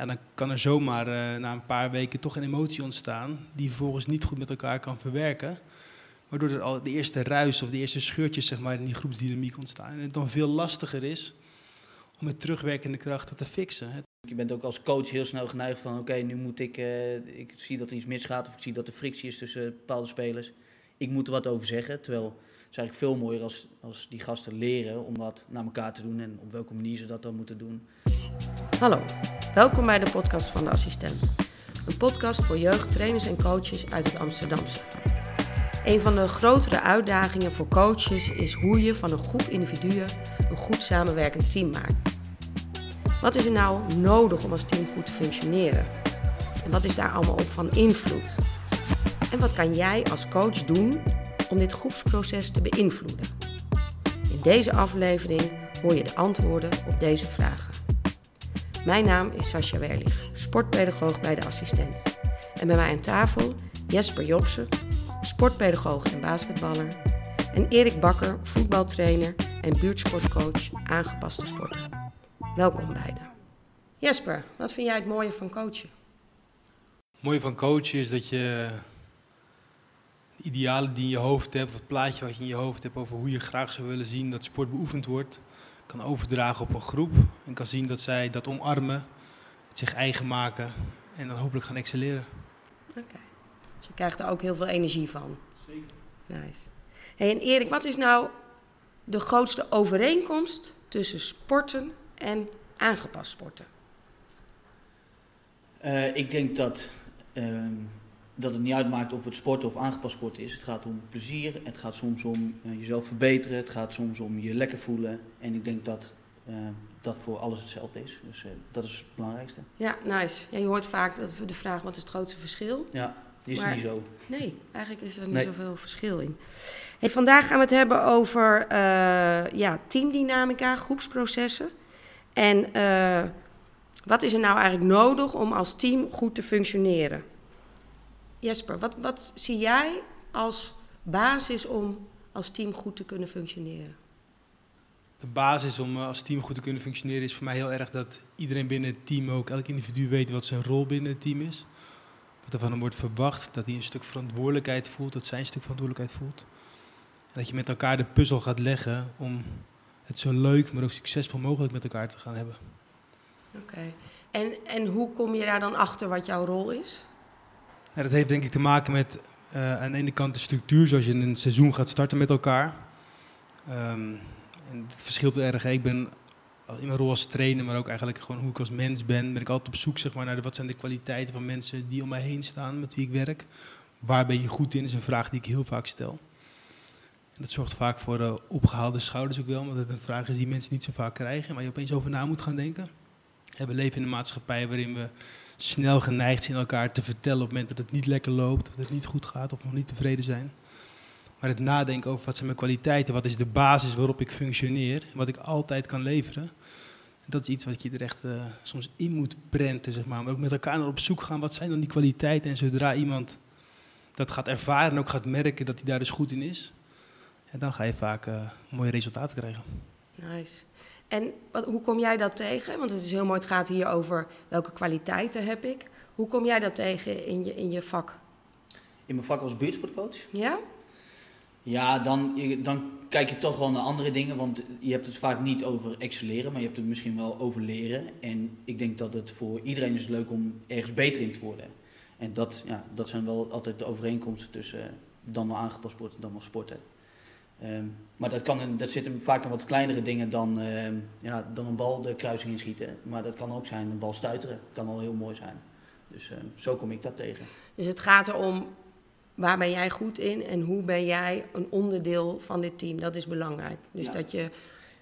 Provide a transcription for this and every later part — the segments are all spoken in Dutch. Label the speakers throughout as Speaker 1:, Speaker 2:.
Speaker 1: En dan kan er zomaar uh, na een paar weken toch een emotie ontstaan die vervolgens niet goed met elkaar kan verwerken. Waardoor er al de eerste ruis of de eerste scheurtjes zeg maar, in die groepsdynamiek ontstaan. En het dan veel lastiger is om met terugwerkende krachten te fixen.
Speaker 2: Je bent ook als coach heel snel geneigd van oké, nu moet ik, uh, ik zie dat er iets misgaat of ik zie dat er frictie is tussen bepaalde spelers. Ik moet er wat over zeggen. Terwijl het is eigenlijk veel mooier als, als die gasten leren om dat naar elkaar te doen en op welke manier ze dat dan moeten doen.
Speaker 3: Hallo, welkom bij de podcast van de assistent. Een podcast voor jeugdtrainers en coaches uit het Amsterdamse. Een van de grotere uitdagingen voor coaches is hoe je van een groep individuen een goed samenwerkend team maakt. Wat is er nou nodig om als team goed te functioneren? En wat is daar allemaal op van invloed? En wat kan jij als coach doen om dit groepsproces te beïnvloeden? In deze aflevering hoor je de antwoorden op deze vragen. Mijn naam is Sascha Werlich, sportpedagoog bij de assistent. En bij mij aan tafel Jesper Jobsen, sportpedagoog en basketballer. En Erik Bakker, voetbaltrainer en buurtsportcoach aangepaste sporten. Welkom beiden. Jesper, wat vind jij het mooie van coachen?
Speaker 1: Het mooie van coachen is dat je de idealen die in je hoofd hebt, of het plaatje wat je in je hoofd hebt over hoe je graag zou willen zien dat sport beoefend wordt, kan overdragen op een groep. En kan zien dat zij dat omarmen, het zich eigen maken en dan hopelijk gaan excelleren.
Speaker 3: Oké, dus je krijgt er ook heel veel energie van. Zeker. Nice. Hey, en Erik, wat is nou de grootste overeenkomst tussen sporten en aangepast sporten?
Speaker 2: Uh, ik denk dat, uh, dat het niet uitmaakt of het sport of aangepast sport is. Het gaat om plezier, het gaat soms om uh, jezelf verbeteren, het gaat soms om je lekker voelen. En ik denk dat dat voor alles hetzelfde is. Dus dat is het belangrijkste.
Speaker 3: Ja, nice. Ja, je hoort vaak de vraag wat is het grootste verschil?
Speaker 2: Ja, is maar, niet zo.
Speaker 3: Nee, eigenlijk is er niet nee. zoveel verschil in. Hey, vandaag gaan we het hebben over ja, teamdynamica, groepsprocessen. En wat is er nou eigenlijk nodig om als team goed te functioneren? Jesper, wat, wat zie jij als basis om als team goed te kunnen functioneren?
Speaker 1: De basis om eh, als team goed te kunnen functioneren is voor mij heel erg dat iedereen binnen het team ook, elk individu weet wat zijn rol binnen het team is. Wat er van hem wordt verwacht, dat hij een stuk verantwoordelijkheid voelt, dat zij een stuk verantwoordelijkheid voelt. En dat je met elkaar de puzzel gaat leggen om het zo leuk, maar ook succesvol mogelijk met elkaar te gaan hebben.
Speaker 3: Oké. En, en hoe kom je daar dan achter wat jouw rol is?
Speaker 1: Dat heeft denk ik te maken met uh, aan de ene kant de structuur, zoals je in een seizoen gaat starten met elkaar. Um, en het verschilt erg. Ik ben in mijn rol als trainer, maar ook eigenlijk gewoon hoe ik als mens ben, ben ik altijd op zoek zeg maar, naar wat zijn de kwaliteiten van mensen die om mij heen staan, met wie ik werk. Waar ben je goed in, is een vraag die ik heel vaak stel dat zorgt vaak voor uh, opgehaalde schouders ook wel, omdat het een vraag is die mensen niet zo vaak krijgen, maar je opeens over na moet gaan denken. We leven in een maatschappij waarin we snel geneigd zijn elkaar te vertellen op het moment dat het niet lekker loopt, of dat het niet goed gaat, of nog niet tevreden zijn. Maar het nadenken over wat zijn mijn kwaliteiten, wat is de basis waarop ik functioneer, wat ik altijd kan leveren. Dat is iets wat je er echt uh, soms in moet prenten, zeg maar. Maar ook met elkaar naar op zoek gaan, wat zijn dan die kwaliteiten? En zodra iemand dat gaat ervaren en ook gaat merken dat hij daar dus goed in is, dan ga je vaak uh, mooie resultaten krijgen.
Speaker 3: Nice. En wat, hoe kom jij dat tegen? Want het is heel mooi, het gaat hier over welke kwaliteiten heb ik. Hoe kom jij dat tegen in je, in je vak?
Speaker 2: In mijn vak als buurtsportcoach?
Speaker 3: Ja?
Speaker 2: Ja, dan, dan kijk je toch wel naar andere dingen. Want je hebt het vaak niet over excelleren, maar je hebt het misschien wel over leren. En ik denk dat het voor iedereen is leuk om ergens beter in te worden. En dat, ja, dat zijn wel altijd de overeenkomsten tussen dan wel aangepast sporten dan wel sporten. Um, maar dat, kan in, dat zit hem vaak in wat kleinere dingen dan, um, ja, dan een bal de kruising inschieten. Maar dat kan ook zijn een bal stuiteren. Dat kan al heel mooi zijn. Dus um, zo kom ik dat tegen.
Speaker 3: Dus het gaat erom waar ben jij goed in en hoe ben jij een onderdeel van dit team. Dat is belangrijk. Dus ja. dat je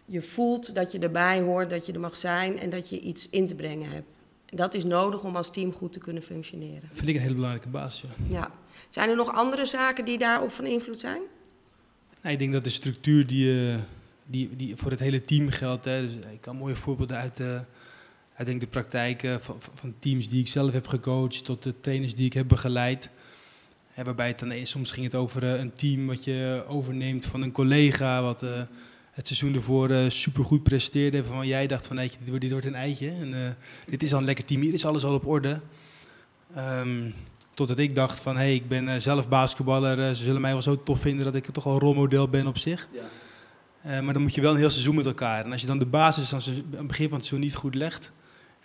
Speaker 3: je voelt dat je erbij hoort, dat je er mag zijn en dat je iets in te brengen hebt. Dat is nodig om als team goed te kunnen functioneren.
Speaker 1: Vind ik een hele belangrijke basis. Ja.
Speaker 3: ja. Zijn er nog andere zaken die daarop van invloed zijn?
Speaker 1: Nou, ik denk dat de structuur die, uh, die, die voor het hele team geldt. Hè, dus ik kan mooie voorbeelden uit, uh, uit denk de praktijk van, van, teams die ik zelf heb gecoacht tot de trainers die ik heb begeleid. waarbij het dan, soms ging het over een team wat je overneemt van een collega, wat het seizoen ervoor supergoed presteerde. Van jij dacht van dit, dit wordt een eitje. En, dit is al een lekker team, hier is alles al op orde. Um, totdat ik dacht van hé, hey, ik ben zelf basketballer. ze zullen mij wel zo tof vinden dat ik toch al een rolmodel ben op zich. Ja. Uh, maar dan moet je wel een heel seizoen met elkaar. En als je dan de basis aan het begin van het seizoen niet goed legt,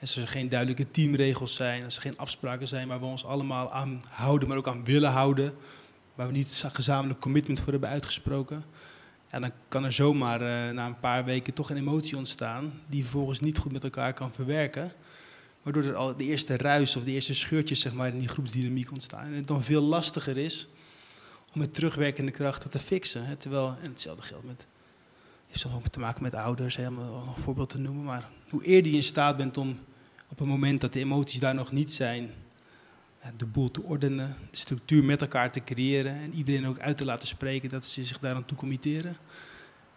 Speaker 1: als er geen duidelijke teamregels zijn, als er geen afspraken zijn waar we ons allemaal aan houden, maar ook aan willen houden, waar we niet gezamenlijk commitment voor hebben uitgesproken, ja, dan kan er zomaar uh, na een paar weken toch een emotie ontstaan die vervolgens niet goed met elkaar kan verwerken. Waardoor er al de eerste ruis of de eerste scheurtjes zeg maar, in die groepsdynamiek ontstaan. En het dan veel lastiger is om met terugwerkende krachten te fixen. Terwijl, en hetzelfde geldt met heeft ook te maken met ouders, om een voorbeeld te noemen. Maar hoe eerder je in staat bent om op het moment dat de emoties daar nog niet zijn, de boel te ordenen, de structuur met elkaar te creëren en iedereen ook uit te laten spreken dat ze zich daaraan toe committeren.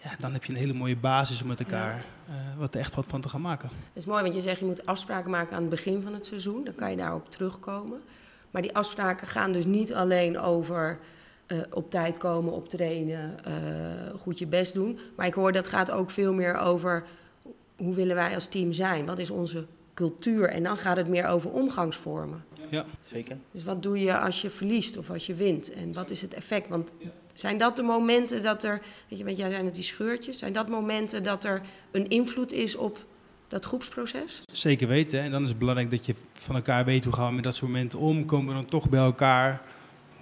Speaker 1: Ja, dan heb je een hele mooie basis om met elkaar uh, wat echt wat van te gaan maken.
Speaker 3: Het is mooi, want je zegt je moet afspraken maken aan het begin van het seizoen. Dan kan je daarop terugkomen. Maar die afspraken gaan dus niet alleen over uh, op tijd komen, op trainen, uh, goed je best doen. Maar ik hoor dat gaat ook veel meer over hoe willen wij als team zijn? Wat is onze cultuur? En dan gaat het meer over omgangsvormen.
Speaker 2: Ja, zeker.
Speaker 3: Dus wat doe je als je verliest of als je wint? En wat is het effect? Want zijn dat de momenten dat er, weet je, want jij zijn het die scheurtjes, zijn dat momenten dat er een invloed is op dat groepsproces?
Speaker 1: Zeker weten. En dan is het belangrijk dat je van elkaar weet hoe gaan we met dat soort momenten om. Komen we dan toch bij elkaar?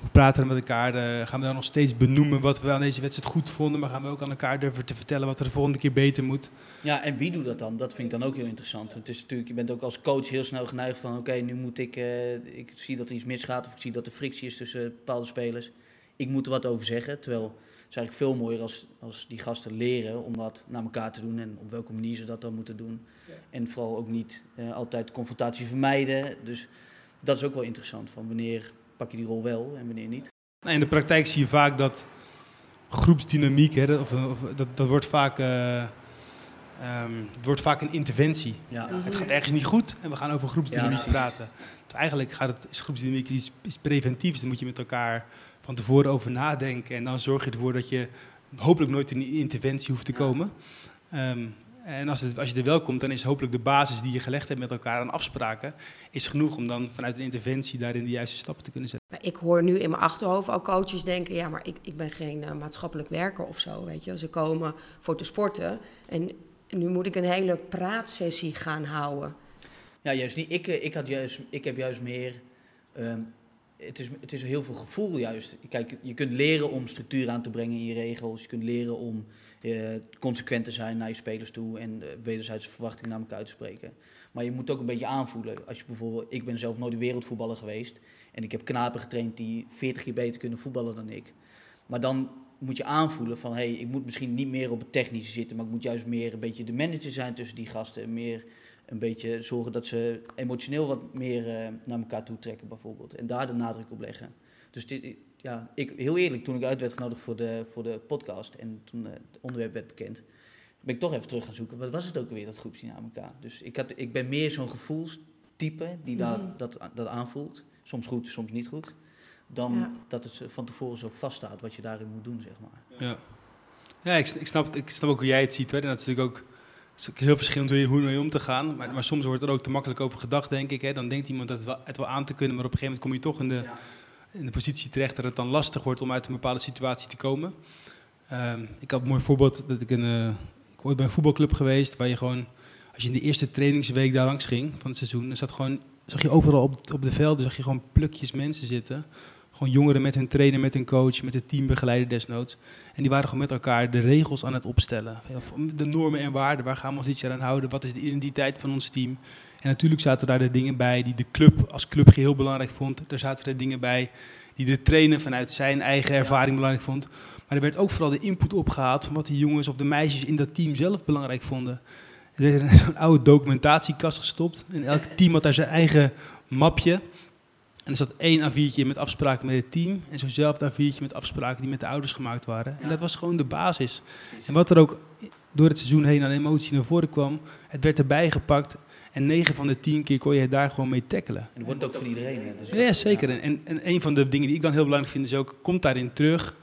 Speaker 1: We praten met elkaar. Uh, gaan we dan nog steeds benoemen wat we aan deze wedstrijd goed vonden. Maar gaan we ook aan elkaar durven te vertellen wat er de volgende keer beter moet.
Speaker 2: Ja, en wie doet dat dan? Dat vind ik dan ook heel interessant. Het is natuurlijk, je bent ook als coach heel snel geneigd van... oké, nu moet ik... Uh, ik zie dat er iets misgaat of ik zie dat er frictie is tussen bepaalde spelers. Ik moet er wat over zeggen. Terwijl het is eigenlijk veel mooier als, als die gasten leren om dat naar elkaar te doen... en op welke manier ze dat dan moeten doen. En vooral ook niet uh, altijd confrontatie vermijden. Dus dat is ook wel interessant, van wanneer pak je die rol wel en wanneer niet.
Speaker 1: In de praktijk zie je vaak dat groepsdynamiek, hè, of, of, dat, dat wordt vaak, uh, um, het wordt vaak een interventie. Ja. Het gaat ergens niet goed en we gaan over groepsdynamiek ja, praten. Dus eigenlijk gaat het, is groepsdynamiek iets, iets preventiefs. Dan moet je met elkaar van tevoren over nadenken. En dan zorg je ervoor dat je hopelijk nooit in die interventie hoeft te komen. Um, en als, het, als je er wel komt, dan is hopelijk de basis die je gelegd hebt met elkaar aan afspraken, is genoeg om dan vanuit een interventie daarin de juiste stappen te kunnen zetten.
Speaker 3: Ik hoor nu in mijn achterhoofd al coaches denken, ja, maar ik, ik ben geen uh, maatschappelijk werker of zo, weet je. Ze komen voor te sporten en nu moet ik een hele praatsessie gaan houden.
Speaker 2: Ja, juist niet. Ik, eh, ik, had juist, ik heb juist meer... Ehm, het is, het is heel veel gevoel juist. Kijk, je kunt leren om structuur aan te brengen in je regels. Je kunt leren om uh, consequent te zijn naar je spelers toe en uh, wederzijdse verwachtingen naar elkaar uit te spreken. Maar je moet ook een beetje aanvoelen. Als je bijvoorbeeld, ik ben zelf nooit een wereldvoetballer geweest en ik heb knapen getraind die 40 keer beter kunnen voetballen dan ik. Maar dan moet je aanvoelen van, hey, ik moet misschien niet meer op het technische zitten, maar ik moet juist meer een beetje de manager zijn tussen die gasten. En meer een beetje zorgen dat ze emotioneel wat meer uh, naar elkaar toe trekken bijvoorbeeld. En daar de nadruk op leggen. Dus dit, ja, ik, heel eerlijk, toen ik uit werd genodigd voor de, voor de podcast en toen het onderwerp werd bekend, ben ik toch even terug gaan zoeken. Wat was het ook weer, dat groepsdynamica? Dus ik, had, ik ben meer zo'n gevoelstype die daar, mhm. dat, dat aanvoelt. Soms goed, soms niet goed. Dan dat het van tevoren zo vaststaat wat je daarin moet doen, zeg maar.
Speaker 1: Ja, ja ik, ik, snap, ik snap ook hoe jij het ziet. Hè. En dat is natuurlijk ook, is ook heel verschillend hoe je, hoe mee om te gaan. Maar, maar soms wordt er ook te makkelijk over gedacht, denk ik. Hè. Dan denkt iemand dat het wel, het wel aan te kunnen, maar op een gegeven moment kom je toch in de in de positie terecht dat het dan lastig wordt om uit een bepaalde situatie te komen. Ehm, ik had een mooi voorbeeld dat ik een, uh, ik ooit bij een voetbalclub geweest waar je gewoon, als je in de eerste trainingsweek daar langs ging van het seizoen, dan zat gewoon, zag je overal op, op de velden zag je gewoon plukjes mensen zitten. Gewoon jongeren met hun trainer, met hun coach, met het teambegeleider desnoods. En die waren gewoon met elkaar de regels aan het opstellen. De normen en waarden, waar gaan we ons dit jaar aan houden? Wat is de identiteit van ons team? En natuurlijk zaten daar de dingen bij die de club als club heel belangrijk vond. Er zaten er dingen bij die de trainer vanuit zijn eigen ervaring belangrijk vond. Maar er werd ook vooral de input opgehaald van wat de jongens of de meisjes in dat team zelf belangrijk vonden. Er werd in zo'n oude documentatiekast gestopt. En elk team had daar zijn eigen mapje. En er zat één A4'tje met afspraken met het team. En zo'nzelfde A4'tje met afspraken die met de ouders gemaakt waren. En dat was gewoon de basis. En wat er ook door het seizoen heen aan emotie naar voren kwam, het werd erbij gepakt. En 9 van de 10 keer kon je daar gewoon mee tackelen. En
Speaker 2: dat wordt ook van iedereen. Hè? Dus
Speaker 1: ja, zeker. En, en een van de dingen die ik dan heel belangrijk vind is ook, komt daarin terug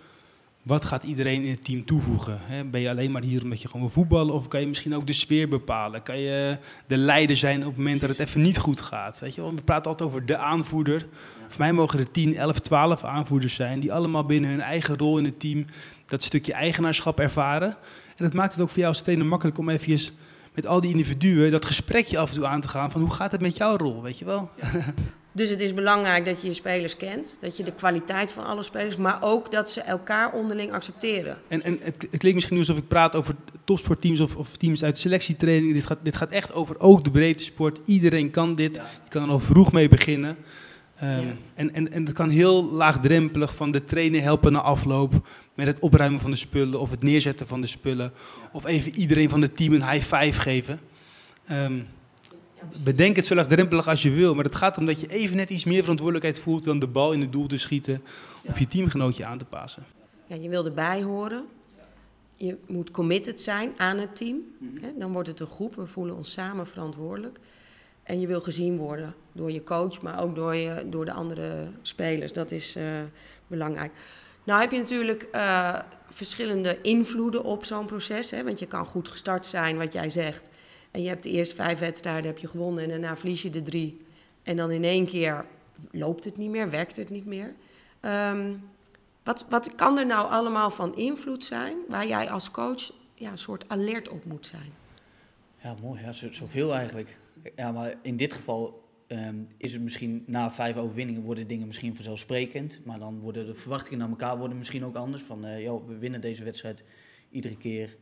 Speaker 1: wat gaat iedereen in het team toevoegen? Hè? Ben je alleen maar hier omdat je gewoon wil voetballen? Of kan je misschien ook de sfeer bepalen? Kan je de leider zijn op het moment dat het even niet goed gaat? Weet je wel? We praten altijd over de aanvoerder. Voor mij mogen er 10, 11, 12 aanvoerders zijn... die allemaal binnen hun eigen rol in het team... dat stukje eigenaarschap ervaren. En dat maakt het ook voor jou als trainer makkelijk om even met al die individuen dat gesprekje af en toe aan te gaan van hoe gaat het met jouw rol, weet je wel?
Speaker 3: Dus het is belangrijk dat je je spelers kent, dat je de kwaliteit van alle spelers, maar ook dat ze elkaar onderling accepteren.
Speaker 1: En, en het, het klinkt misschien nu alsof ik praat over topsportteams of, of teams uit selectietraining. Dit gaat, dit gaat echt over ook de breedte sport. Iedereen kan dit. Je kan er al vroeg mee beginnen. Um, ja. en, en, en het kan heel laagdrempelig van de trainer helpen na afloop met het opruimen van de spullen of het neerzetten van de spullen. Of even iedereen van het team een high five geven. Um, bedenk het zo laagdrempelig als je wil, maar het gaat om dat je even net iets meer verantwoordelijkheid voelt dan de bal in het doel te schieten of je teamgenootje aan te passen.
Speaker 3: Ja, je wil erbij horen. Je moet committed zijn aan het team. Dan wordt het een groep. We voelen ons samen verantwoordelijk. En je wil gezien worden door je coach, maar ook door, je, door de andere spelers. Dat is uh, belangrijk. Nou heb je natuurlijk uh, verschillende invloeden op zo'n proces. Hè? Want je kan goed gestart zijn, wat jij zegt. En je hebt de eerste vijf wedstrijden heb je gewonnen en daarna verlies je de drie. En dan in één keer loopt het niet meer, werkt het niet meer. Um, wat, wat kan er nou allemaal van invloed zijn waar jij als coach ja, een soort alert op moet zijn?
Speaker 2: Ja, mooi. Ja, zoveel eigenlijk. Ja, maar in dit geval um, is het misschien na vijf overwinningen worden dingen misschien vanzelfsprekend. Maar dan worden de verwachtingen naar elkaar worden misschien ook anders. Van, uh, joh, we winnen deze wedstrijd iedere keer.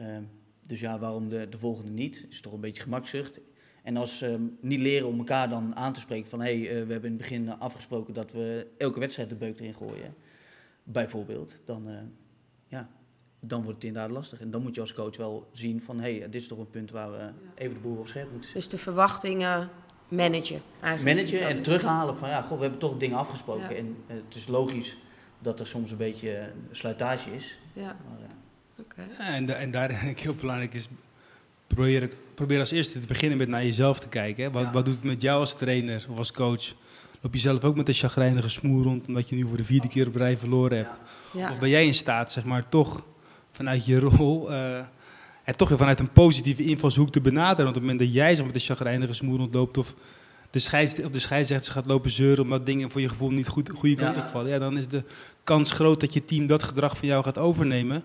Speaker 2: Um, dus ja, waarom de, de volgende niet? Is toch een beetje gemakzucht. En als ze um, niet leren om elkaar dan aan te spreken van... hé, hey, uh, we hebben in het begin afgesproken dat we elke wedstrijd de beuk erin gooien. Bijvoorbeeld. Dan, uh, ja, dan wordt het inderdaad lastig. En dan moet je als coach wel zien van... hé, hey, dit is toch een punt waar we even de boel op scherp moeten zetten.
Speaker 3: Dus de verwachtingen managen
Speaker 2: eigenlijk. Managen en terughalen van... ja, goh, we hebben toch dingen afgesproken. Ja. En uh, het is logisch dat er soms een beetje sluitage is.
Speaker 3: Ja. Maar,
Speaker 1: Okay. Ja, en, da en daar denk ik heel belangrijk is, probeer, probeer als eerste te beginnen met naar jezelf te kijken. Hè. Wat, ja. wat doet het met jou als trainer of als coach? Loop je zelf ook met een chagrijnige smoer rond omdat je nu voor de vierde keer op rij verloren hebt? Ja. Of ben jij in staat, zeg maar, toch vanuit je rol... Uh, en toch weer vanuit een positieve invalshoek te benaderen. Want op het moment dat jij met een chagrijnige smoer rondloopt... of de scheids, op de scheidsrechter gaat lopen zeuren... omdat dingen voor je gevoel niet goed goede kant ja. opvallen... Ja, dan is de kans groot dat je team dat gedrag van jou gaat overnemen...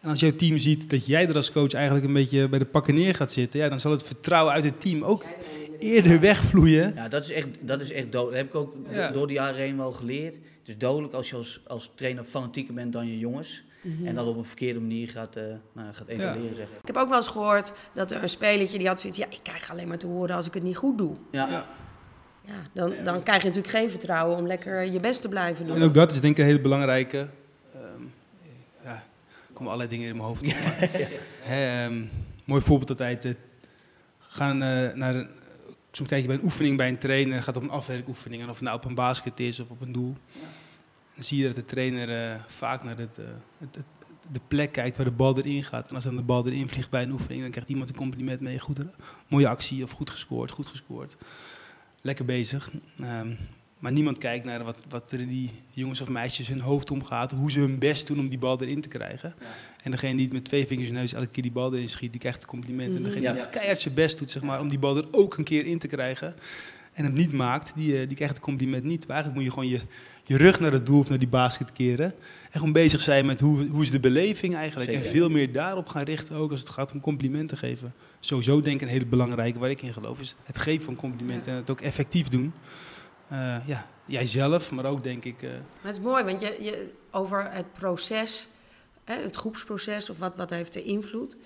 Speaker 1: En als jouw team ziet dat jij er als coach eigenlijk een beetje bij de pakken neer gaat zitten, ja, dan zal het vertrouwen uit het team ook eerder wegvloeien.
Speaker 2: Ja, dat is echt, dat is echt dood. Dat heb ik ook ja. door de jaren heen wel geleerd. Het is dodelijk als je als, als trainer fanatieker bent dan je jongens. Mm -hmm. En dat op een verkeerde manier gaat, uh, nou, gaat etaleren, ja. zeg
Speaker 3: Ik heb ook wel eens gehoord dat er een spelertje die had zoiets... ja, ik krijg alleen maar te horen als ik het niet goed doe.
Speaker 2: Ja. ja.
Speaker 3: Ja, dan, dan krijg je natuurlijk geen vertrouwen om lekker je best te blijven doen.
Speaker 1: En ook dat is denk ik een hele belangrijke komen allerlei dingen in mijn hoofd. Ja. He, um, mooi voorbeeld altijd. Uh, gaan uh, naar een, soms kijk je bij een oefening bij een trainer, gaat op een afwerkoefening. En of het nou op een basket is of op een doel. Dan zie je dat de trainer uh, vaak naar het, het, het, de plek kijkt waar de bal erin gaat. En als dan de bal erin vliegt bij een oefening, dan krijgt iemand een compliment mee. Goed, mooie actie of goed gescoord, goed gescoord. Lekker bezig. Um, maar niemand kijkt naar wat, wat er in die jongens of meisjes hun hoofd omgaat. Hoe ze hun best doen om die bal erin te krijgen. Ja. En degene die het met twee vingers in neus elke keer die bal erin schiet, die krijgt het compliment. Mm -hmm. En degene die ja. keihard zijn best doet, zeg maar, om die bal er ook een keer in te krijgen. En hem niet maakt, die, die krijgt het compliment niet. Maar eigenlijk moet je gewoon je, je rug naar het doel of naar die basket keren. En gewoon bezig zijn met hoe, hoe is de beleving eigenlijk. Zeker. En veel meer daarop gaan richten, ook als het gaat om complimenten geven. Sowieso denk ik een hele belangrijke, waar ik in geloof, is het geven van complimenten en het ook effectief doen. Uh, ja, jijzelf, maar ook denk ik. Uh... Maar
Speaker 3: het is mooi, want je, je, over het proces, hè, het groepsproces of wat, wat heeft de invloed,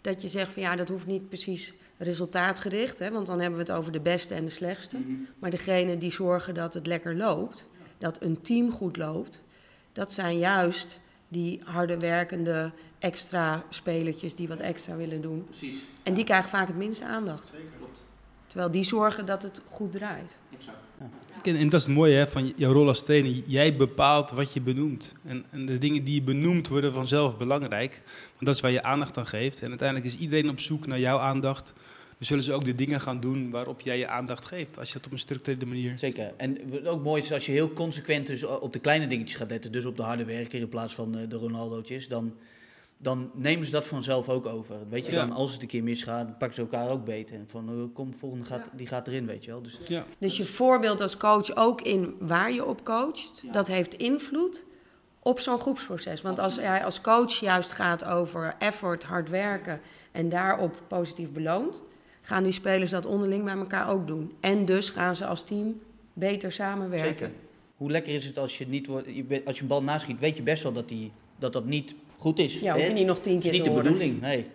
Speaker 3: dat je zegt van ja, dat hoeft niet precies resultaatgericht, hè, want dan hebben we het over de beste en de slechtste. Mm -hmm. Maar degene die zorgen dat het lekker loopt, dat een team goed loopt, dat zijn juist die harde werkende extra spelertjes die wat extra willen doen.
Speaker 2: Precies.
Speaker 3: En die krijgen vaak het minste aandacht.
Speaker 2: Zeker, klopt.
Speaker 3: Terwijl die zorgen dat het goed draait.
Speaker 2: Exact.
Speaker 1: En, dat is het mooie hè, van jouw rol als trainer. Jij bepaalt wat je benoemt. En, en, de dingen die je benoemt worden vanzelf belangrijk. Want dat is waar je aandacht aan geeft. En uiteindelijk is iedereen op zoek naar jouw aandacht. dan zullen ze ook de dingen gaan doen waarop jij je aandacht geeft. Als je dat op een structurele manier...
Speaker 2: Zeker. En ook mooi is als je heel consequent dus op de kleine dingetjes gaat letten, dus op de harde werker in plaats van eh, de Ronaldo'tjes, dan, dan nemen ze dat vanzelf ook over. Weet je,
Speaker 1: Ja.
Speaker 2: dan als het een keer misgaat, dan pakken ze elkaar ook beter. En van, eh, kom, de volgende gaat, die gaat erin, weet je wel. Dus
Speaker 1: Ja.
Speaker 3: Dus je voorbeeld als coach ook in waar je op coacht,
Speaker 2: Ja.
Speaker 3: dat heeft invloed op zo'n groepsproces. Want als jij als coach juist gaat over effort, hard werken en daarop positief beloont, gaan die spelers dat onderling bij elkaar ook doen. En dus gaan ze als team beter samenwerken.
Speaker 2: zeker. Hoe lekker is het als je, niet wordt, je bent- als je een bal naschiet, weet je best wel dat die, dat, dat niet goed is.
Speaker 3: Ja, hoef je niet nog tien
Speaker 2: Dat
Speaker 3: keer
Speaker 2: is niet
Speaker 3: te
Speaker 2: de bedoeling, nee.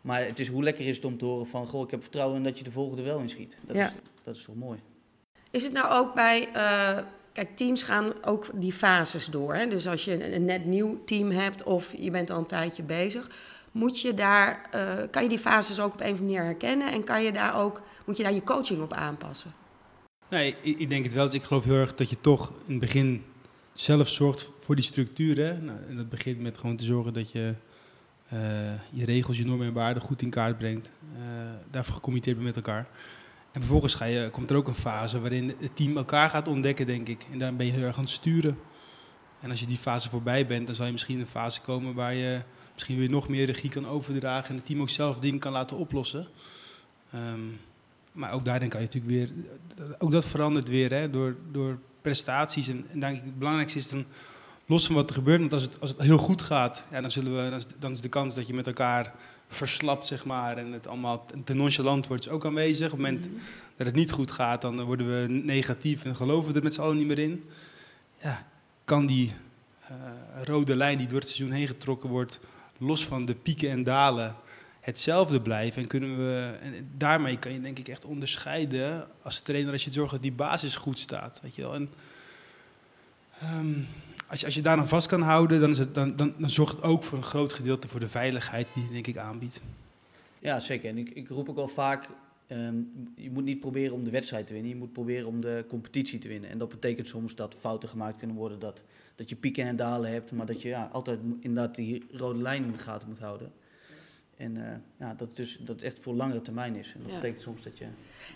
Speaker 2: Maar het is, hoe lekker is het om te horen van, goh, ik heb vertrouwen in dat je de volgende wel inschiet. Dat,
Speaker 3: Ja.
Speaker 2: is, dat is toch mooi.
Speaker 3: Is het nou ook bij. eh, kijk, teams gaan ook die fases door. Hè? Dus als je een, een net nieuw team hebt of je bent al een tijdje bezig, moet je daar, eh, kan je die fases ook op een of andere manier herkennen en kan je daar ook, moet je daar je coaching op aanpassen?
Speaker 1: Nee, ik, ik denk het wel. Ik geloof heel erg dat je toch in het begin zelf zorgt voor die structuur. Nou, en dat begint met gewoon te zorgen dat je eh, je regels, je normen en waarden goed in kaart brengt. eh, daarvoor gecommitteerd bent met elkaar. En vervolgens ga je, komt er ook een fase waarin het team elkaar gaat ontdekken, denk ik. En daar ben je heel erg aan het sturen. En als je die fase voorbij bent, dan zal je misschien een fase komen waar je misschien weer nog meer regie kan overdragen en het team ook zelf dingen kan laten oplossen. Ehm, maar ook daarin kan je natuurlijk weer, ook dat verandert weer hè, door, door prestaties. En, en denk ik het belangrijkste is dan, los van wat er gebeurt, want als het, als het heel goed gaat, ja, dan, zullen we, dan, is, dan is de kans dat je met elkaar verslapt, zeg maar, en het allemaal te nonchalant wordt, is ook aanwezig. Op het moment dat het niet goed gaat, dan worden we negatief en geloven we er met z'n allen niet meer in. Ja, kan die eh, rode lijn die door het seizoen heen getrokken wordt, los van de pieken en dalen, hetzelfde blijven. En kunnen we, en daarmee kan je denk ik echt onderscheiden als trainer als je zorgt dat die basis goed staat. Weet je wel. En, ehm, als, je, als je daar aan vast kan houden, dan, is het, dan, dan, dan zorgt het ook voor een groot gedeelte voor de veiligheid die je denk ik aanbiedt.
Speaker 2: Ja, zeker. En ik, ik roep ook al vaak, ehm, je moet niet proberen om de wedstrijd te winnen, je moet proberen om de competitie te winnen. En dat betekent soms dat fouten gemaakt kunnen worden, dat, dat je pieken en dalen hebt, maar dat je ja, altijd inderdaad die rode lijn in de gaten moet houden. En eh, ja, dat, het dus, dat het echt voor langere termijn is. En dat
Speaker 3: Ja.
Speaker 2: betekent soms dat je...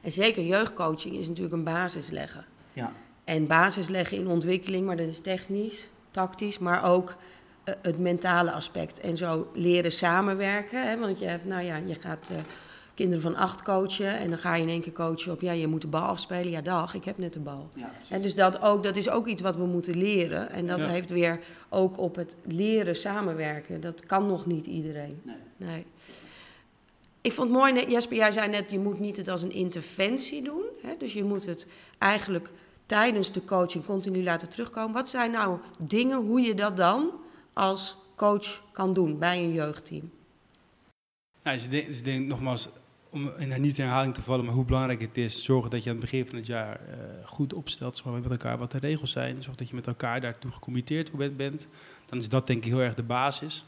Speaker 3: En zeker jeugdcoaching is natuurlijk een basis leggen.
Speaker 2: Ja,
Speaker 3: En basis leggen in ontwikkeling, maar dat is technisch, tactisch, maar ook eh, het mentale aspect. En zo leren samenwerken. Hè? Want je, hebt, nou ja, je gaat eh, kinderen van acht coachen en dan ga je in één keer coachen op, ja, je moet de bal afspelen. Ja, dag, ik heb net de bal.
Speaker 2: ja,
Speaker 3: En dus dat, ook, dat is ook iets wat we moeten leren. En dat
Speaker 1: Ja.
Speaker 3: heeft weer ook op het leren samenwerken. Dat kan nog niet iedereen.
Speaker 2: Nee.
Speaker 3: Nee. Ik vond het mooi, net- Jesper, jij zei net, je moet niet het als een interventie doen. Hè? Dus je moet het eigenlijk tijdens de coaching continu laten terugkomen. Wat zijn nou dingen hoe je dat dan als coach kan doen bij een jeugdteam?
Speaker 1: Nou, dus ik denk, nogmaals, om in niet in herhaling te vallen, maar hoe belangrijk het is, zorgen dat je aan het begin van het jaar eh, goed opstelt, zeg maar, met elkaar wat de regels zijn. Zorg dat je met elkaar daartoe gecommitteerd bent. Dan is dat denk ik heel erg de basis.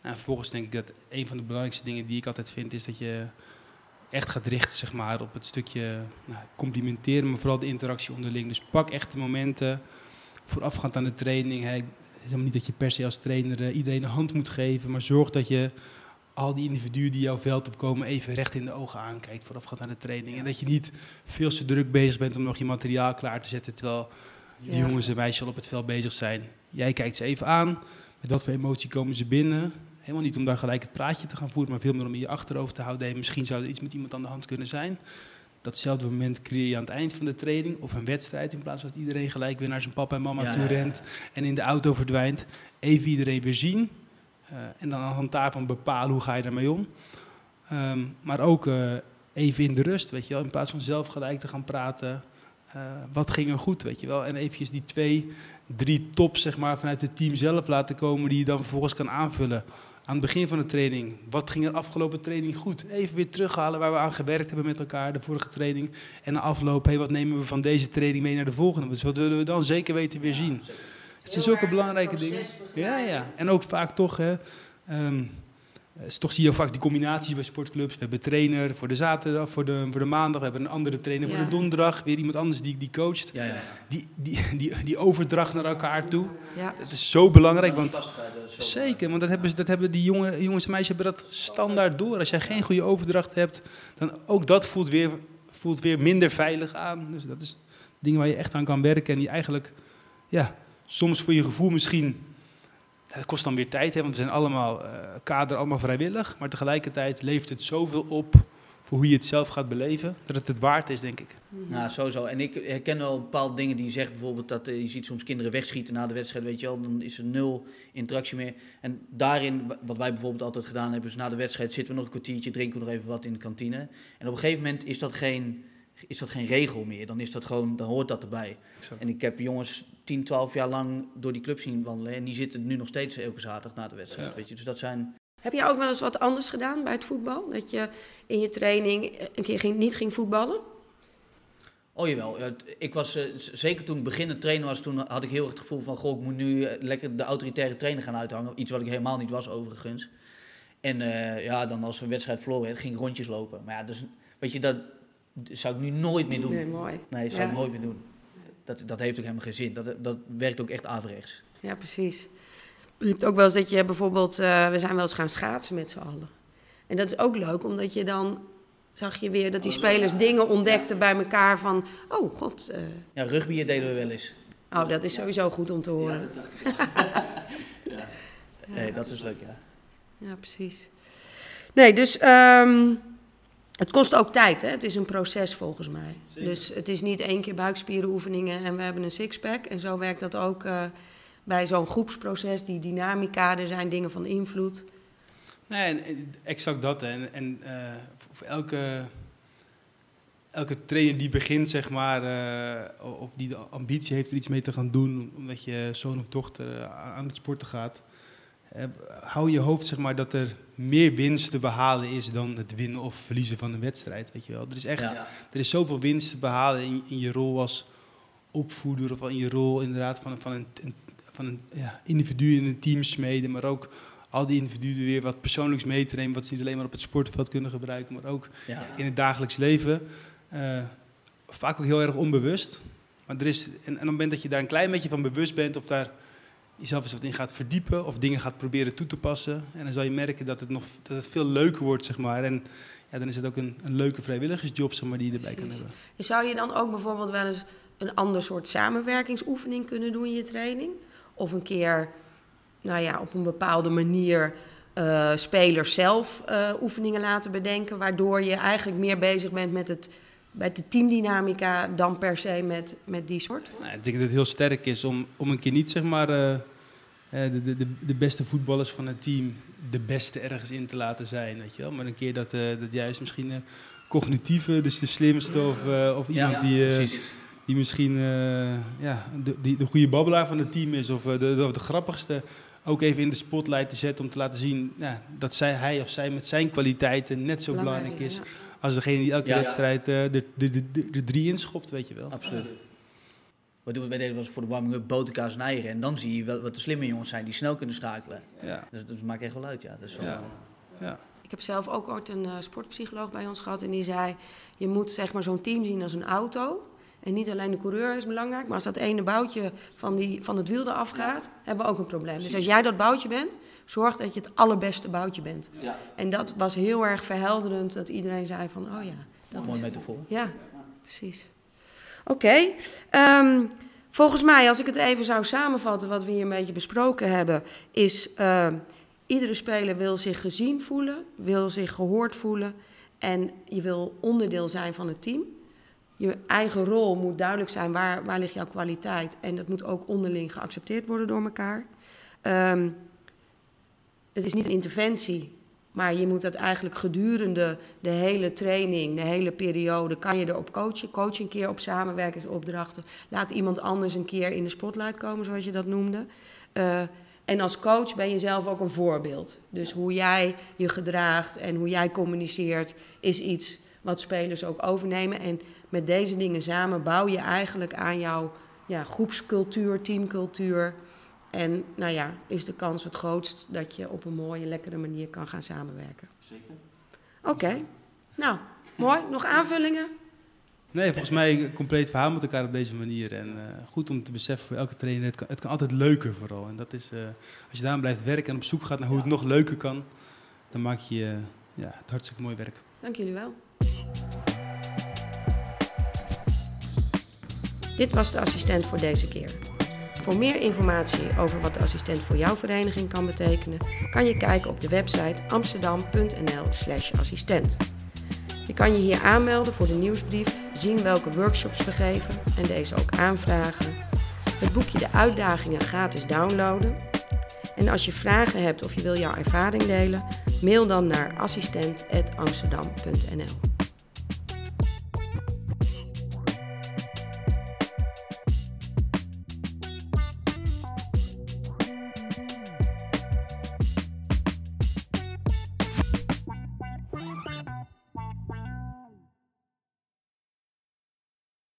Speaker 1: En vervolgens denk ik dat een van de belangrijkste dingen die ik altijd vind, is dat je echt gaat richten zeg maar, op het stukje nou, complimenteren, maar vooral de interactie onderling. Dus pak echt de momenten voorafgaand aan de training. Hè. Het is helemaal niet dat je per se als trainer eh, iedereen een hand moet geven, maar zorg dat je al die individuen die jouw veld opkomen even recht in de ogen aankijkt voorafgaand aan de training. En dat je niet veel te druk bezig bent om nog je materiaal klaar te zetten, terwijl
Speaker 3: Ja.
Speaker 1: jongens en meisjes al op het veld bezig zijn. Jij kijkt ze even aan, met wat voor emotie komen ze binnen. Helemaal niet om daar gelijk het praatje te gaan voeren, maar veel meer om in je achterhoofd te houden. Hey, misschien zou er iets met iemand aan de hand kunnen zijn. Datzelfde moment creëer je aan het eind van de training of een wedstrijd. In plaats van dat iedereen gelijk weer naar zijn papa en mama
Speaker 2: Ja,
Speaker 1: toe
Speaker 2: ja,
Speaker 1: rent en in de auto verdwijnt. Even iedereen weer zien. eh, en dan aan de hand daarvan bepalen hoe ga je daarmee om. Ehm, maar ook eh, even in de rust, weet je wel. In plaats van zelf gelijk te gaan praten. eh, wat ging er goed, weet je wel. En eventjes die twee, drie tops zeg maar, vanuit het team zelf laten komen... die je dan vervolgens kan aanvullen. Aan het begin van de training, wat ging er afgelopen training goed? Even weer terughalen waar we aan gewerkt hebben met elkaar, de vorige training. En na afloop, hey, wat nemen we van deze training mee naar de volgende? Dus wat willen we dan zeker weten weer zien? Het zijn zulke belangrijke dingen. Ja, ja. En ook vaak toch, hè, ehm, Uh, toch zie je vaak die combinaties bij sportclubs. We hebben een trainer voor de zaterdag, voor de, voor de maandag. We hebben een andere trainer voor de donderdag. Weer iemand anders die, die coacht.
Speaker 2: Ja, ja.
Speaker 1: Die, die, die, die overdracht naar elkaar toe.
Speaker 3: Ja.
Speaker 1: Dat is zo belangrijk, want Zeker, want dat hebben, ze- dat hebben die jongen, jongens en meisjes hebben dat standaard door. Als jij geen goede overdracht hebt, dan ook dat voelt weer, voelt weer minder veilig aan. Dus dat is dingen waar je echt aan kan werken en die eigenlijk, ja, soms voor je gevoel misschien, dat kost dan weer tijd, hè, want we zijn allemaal, eh kader allemaal vrijwillig. Maar tegelijkertijd levert het zoveel op voor hoe je het zelf gaat beleven, dat het het waard is, denk ik.
Speaker 2: Nou, sowieso. En ik herken wel bepaalde dingen die je zegt. Bijvoorbeeld dat eh, je ziet soms kinderen wegschieten na de wedstrijd, weet je wel. Dan is er nul interactie meer. En daarin, wa- wat wij bijvoorbeeld altijd gedaan hebben, is na de wedstrijd zitten we nog een kwartiertje, drinken we nog even wat in de kantine. En op een gegeven moment is dat geen, is dat geen regel meer. Dan is dat gewoon, dan hoort dat erbij.
Speaker 1: Exact.
Speaker 2: En ik heb jongens 10, 12 jaar lang door die club zien wandelen. En die zitten nu nog steeds elke zaterdag na de wedstrijd.
Speaker 1: Ja.
Speaker 2: Weet je? Dus dat zijn...
Speaker 3: Heb je ook wel eens wat anders gedaan bij het voetbal? Dat je in je training een keer ging, niet ging voetballen?
Speaker 2: Oh jawel, ik was, eh, zeker toen ik beginnend trainer was, toen had ik heel erg het gevoel van, goh, ik moet nu eh, lekker de autoritaire trainer gaan uithangen. Iets wat ik helemaal niet was overigens. En eh, ja, dan als een wedstrijd verloren werd, ging ik rondjes lopen. Maar ja, dus, weet je, dat zou ik nu nooit meer doen.
Speaker 3: Nee, mooi.
Speaker 2: Nee, dat zou
Speaker 3: Ja.
Speaker 2: ik nooit meer doen. Dat, dat heeft ook helemaal geen zin. Dat, dat werkt ook echt averechts.
Speaker 3: Ja, precies. Je hebt ook wel eens dat je bijvoorbeeld... eh, we zijn wel eens gaan schaatsen met z'n allen. En dat is ook leuk, omdat je dan... Zag je weer dat die spelers dingen ontdekten bij elkaar van... Oh, god. eh,
Speaker 2: Ja, rugby deden we wel eens.
Speaker 3: oh, dat is sowieso goed om te horen.
Speaker 2: Nee, dat is leuk, ja.
Speaker 3: Ja, precies. Nee, dus ehm, het kost ook tijd. Hè? Het is een proces volgens mij. Dus het is niet één keer buikspierenoefeningen en we hebben een sixpack. En zo werkt dat ook eh, bij zo'n groepsproces. Die dynamica, er zijn dingen van invloed.
Speaker 1: Nee, en- exact dat. hè. En, en eh, voor- elke, elke trainer die begint, zeg maar, eh, of die de ambitie heeft er iets mee te gaan doen, omdat je zoon of dochter aan het sporten gaat, eh, hou je hoofd, zeg maar, dat er meer winst te behalen is dan het winnen of verliezen van een wedstrijd. Weet je wel. Er is echt,
Speaker 2: Ja.
Speaker 1: er is zoveel winst te behalen in, in je rol als opvoeder of in je rol inderdaad van, een- van een, van een ja, individu in een team smeden, maar ook al die individuen weer wat persoonlijks mee te nemen, wat ze niet alleen maar op het sportveld kunnen gebruiken, maar ook
Speaker 2: ja.
Speaker 1: in het dagelijks leven. Eh, vaak ook heel erg onbewust. Maar er is, en, en op het moment dat je daar een klein beetje van bewust bent of daar jezelf eens wat in gaat verdiepen of dingen gaat proberen toe te passen, en dan zal je merken dat het, nog, dat het veel leuker wordt, zeg maar. En ja, dan is het ook een, een leuke vrijwilligersjob zeg maar, die je erbij kan hebben.
Speaker 3: En zou je dan ook bijvoorbeeld wel eens een ander soort samenwerkingsoefening kunnen doen in je training? Of een keer, nou ja, op een bepaalde manier eh, spelers zelf eh, oefeningen laten bedenken, waardoor je eigenlijk meer bezig bent met, het, met de teamdynamica dan per se met, met die soort?
Speaker 1: Nou, ik denk dat het heel sterk is om, om een keer niet zeg maar, eh, eh, de, de, de, de beste voetballers van het team de beste ergens in te laten zijn. Weet je wel? Maar een keer dat, eh, dat juist misschien cognitieve, dus de slimste of, of iemand
Speaker 2: Ja,
Speaker 1: die, eh, die misschien eh, ja, de, die, de goede babbelaar van het team is of de, de, de grappigste ook even in de spotlight te zetten om te laten zien ja, dat zij, hij of zij met zijn kwaliteiten net zo belangrijk is
Speaker 3: ja.
Speaker 1: Als degene die elke
Speaker 2: Ja.
Speaker 1: wedstrijd eh, de, de, de, drie inschopt, weet je wel.
Speaker 2: Absoluut. We doen wij deden wel eens voor de warming-up boterkaas en eieren. En dan zie je wel wat de slimme jongens zijn die snel kunnen schakelen.
Speaker 1: Ja,
Speaker 2: Dus dat maakt echt wel uit, ja. Dat is wel,
Speaker 1: Ja. ja.
Speaker 3: Ik heb zelf ook ooit een eh, sportpsycholoog bij ons gehad en die zei: je moet zeg maar zo'n team zien als een auto. En niet alleen de coureur is belangrijk, maar als dat ene boutje van, die, van het wiel eraf gaat, hebben we ook een probleem. Dus als jij dat boutje bent, zorg dat je het allerbeste boutje bent.
Speaker 2: Ja.
Speaker 3: En dat was heel erg verhelderend, dat iedereen zei van, oh ja, dat
Speaker 2: Mooi metafoor.
Speaker 3: Ja, precies. Oké. ehm, volgens mij, als ik het even zou samenvatten, wat we hier een beetje besproken hebben, is ehm, iedere speler wil zich gezien voelen, wil zich gehoord voelen en je wil onderdeel zijn van het team. Je eigen rol moet duidelijk zijn, waar, waar ligt jouw kwaliteit en dat moet ook onderling geaccepteerd worden door elkaar. Ehm, het is niet een interventie, maar je moet dat eigenlijk gedurende de hele training, de hele periode, kan je erop coachen. Coach een keer op samenwerkingsopdrachten. Laat iemand anders een keer in de spotlight komen, zoals je dat noemde. Eh, en als coach ben je zelf ook een voorbeeld. Dus hoe jij je gedraagt en hoe jij communiceert, is iets wat spelers ook overnemen. En met deze dingen samen bouw je eigenlijk aan jouw ja, groepscultuur, teamcultuur. En nou ja, is de kans het grootst dat je op een mooie, lekkere manier kan gaan samenwerken.
Speaker 2: Zeker.
Speaker 3: Oké, nou, mooi. Nog aanvullingen?
Speaker 1: Nee, volgens mij een compleet verhaal met elkaar op deze manier. En uh, goed om te beseffen voor elke trainer, het kan, het kan altijd leuker vooral. En dat is, uh, als je daarom blijft werken en op zoek gaat naar hoe het nog leuker kan, dan maak je uh, ja, het hartstikke mooi werk.
Speaker 3: Dank jullie wel. Dit was de assistent voor deze keer. Voor meer informatie over wat de assistent voor jouw vereniging kan betekenen, kan je kijken op de website amsterdam.nl/assistent. Je kan je hier aanmelden voor de nieuwsbrief, zien welke workshops we geven en deze ook aanvragen. Het boekje De Uitdagingen gratis downloaden. En als je vragen hebt of je wil jouw ervaring delen, mail dan naar assistent.amsterdam.nl.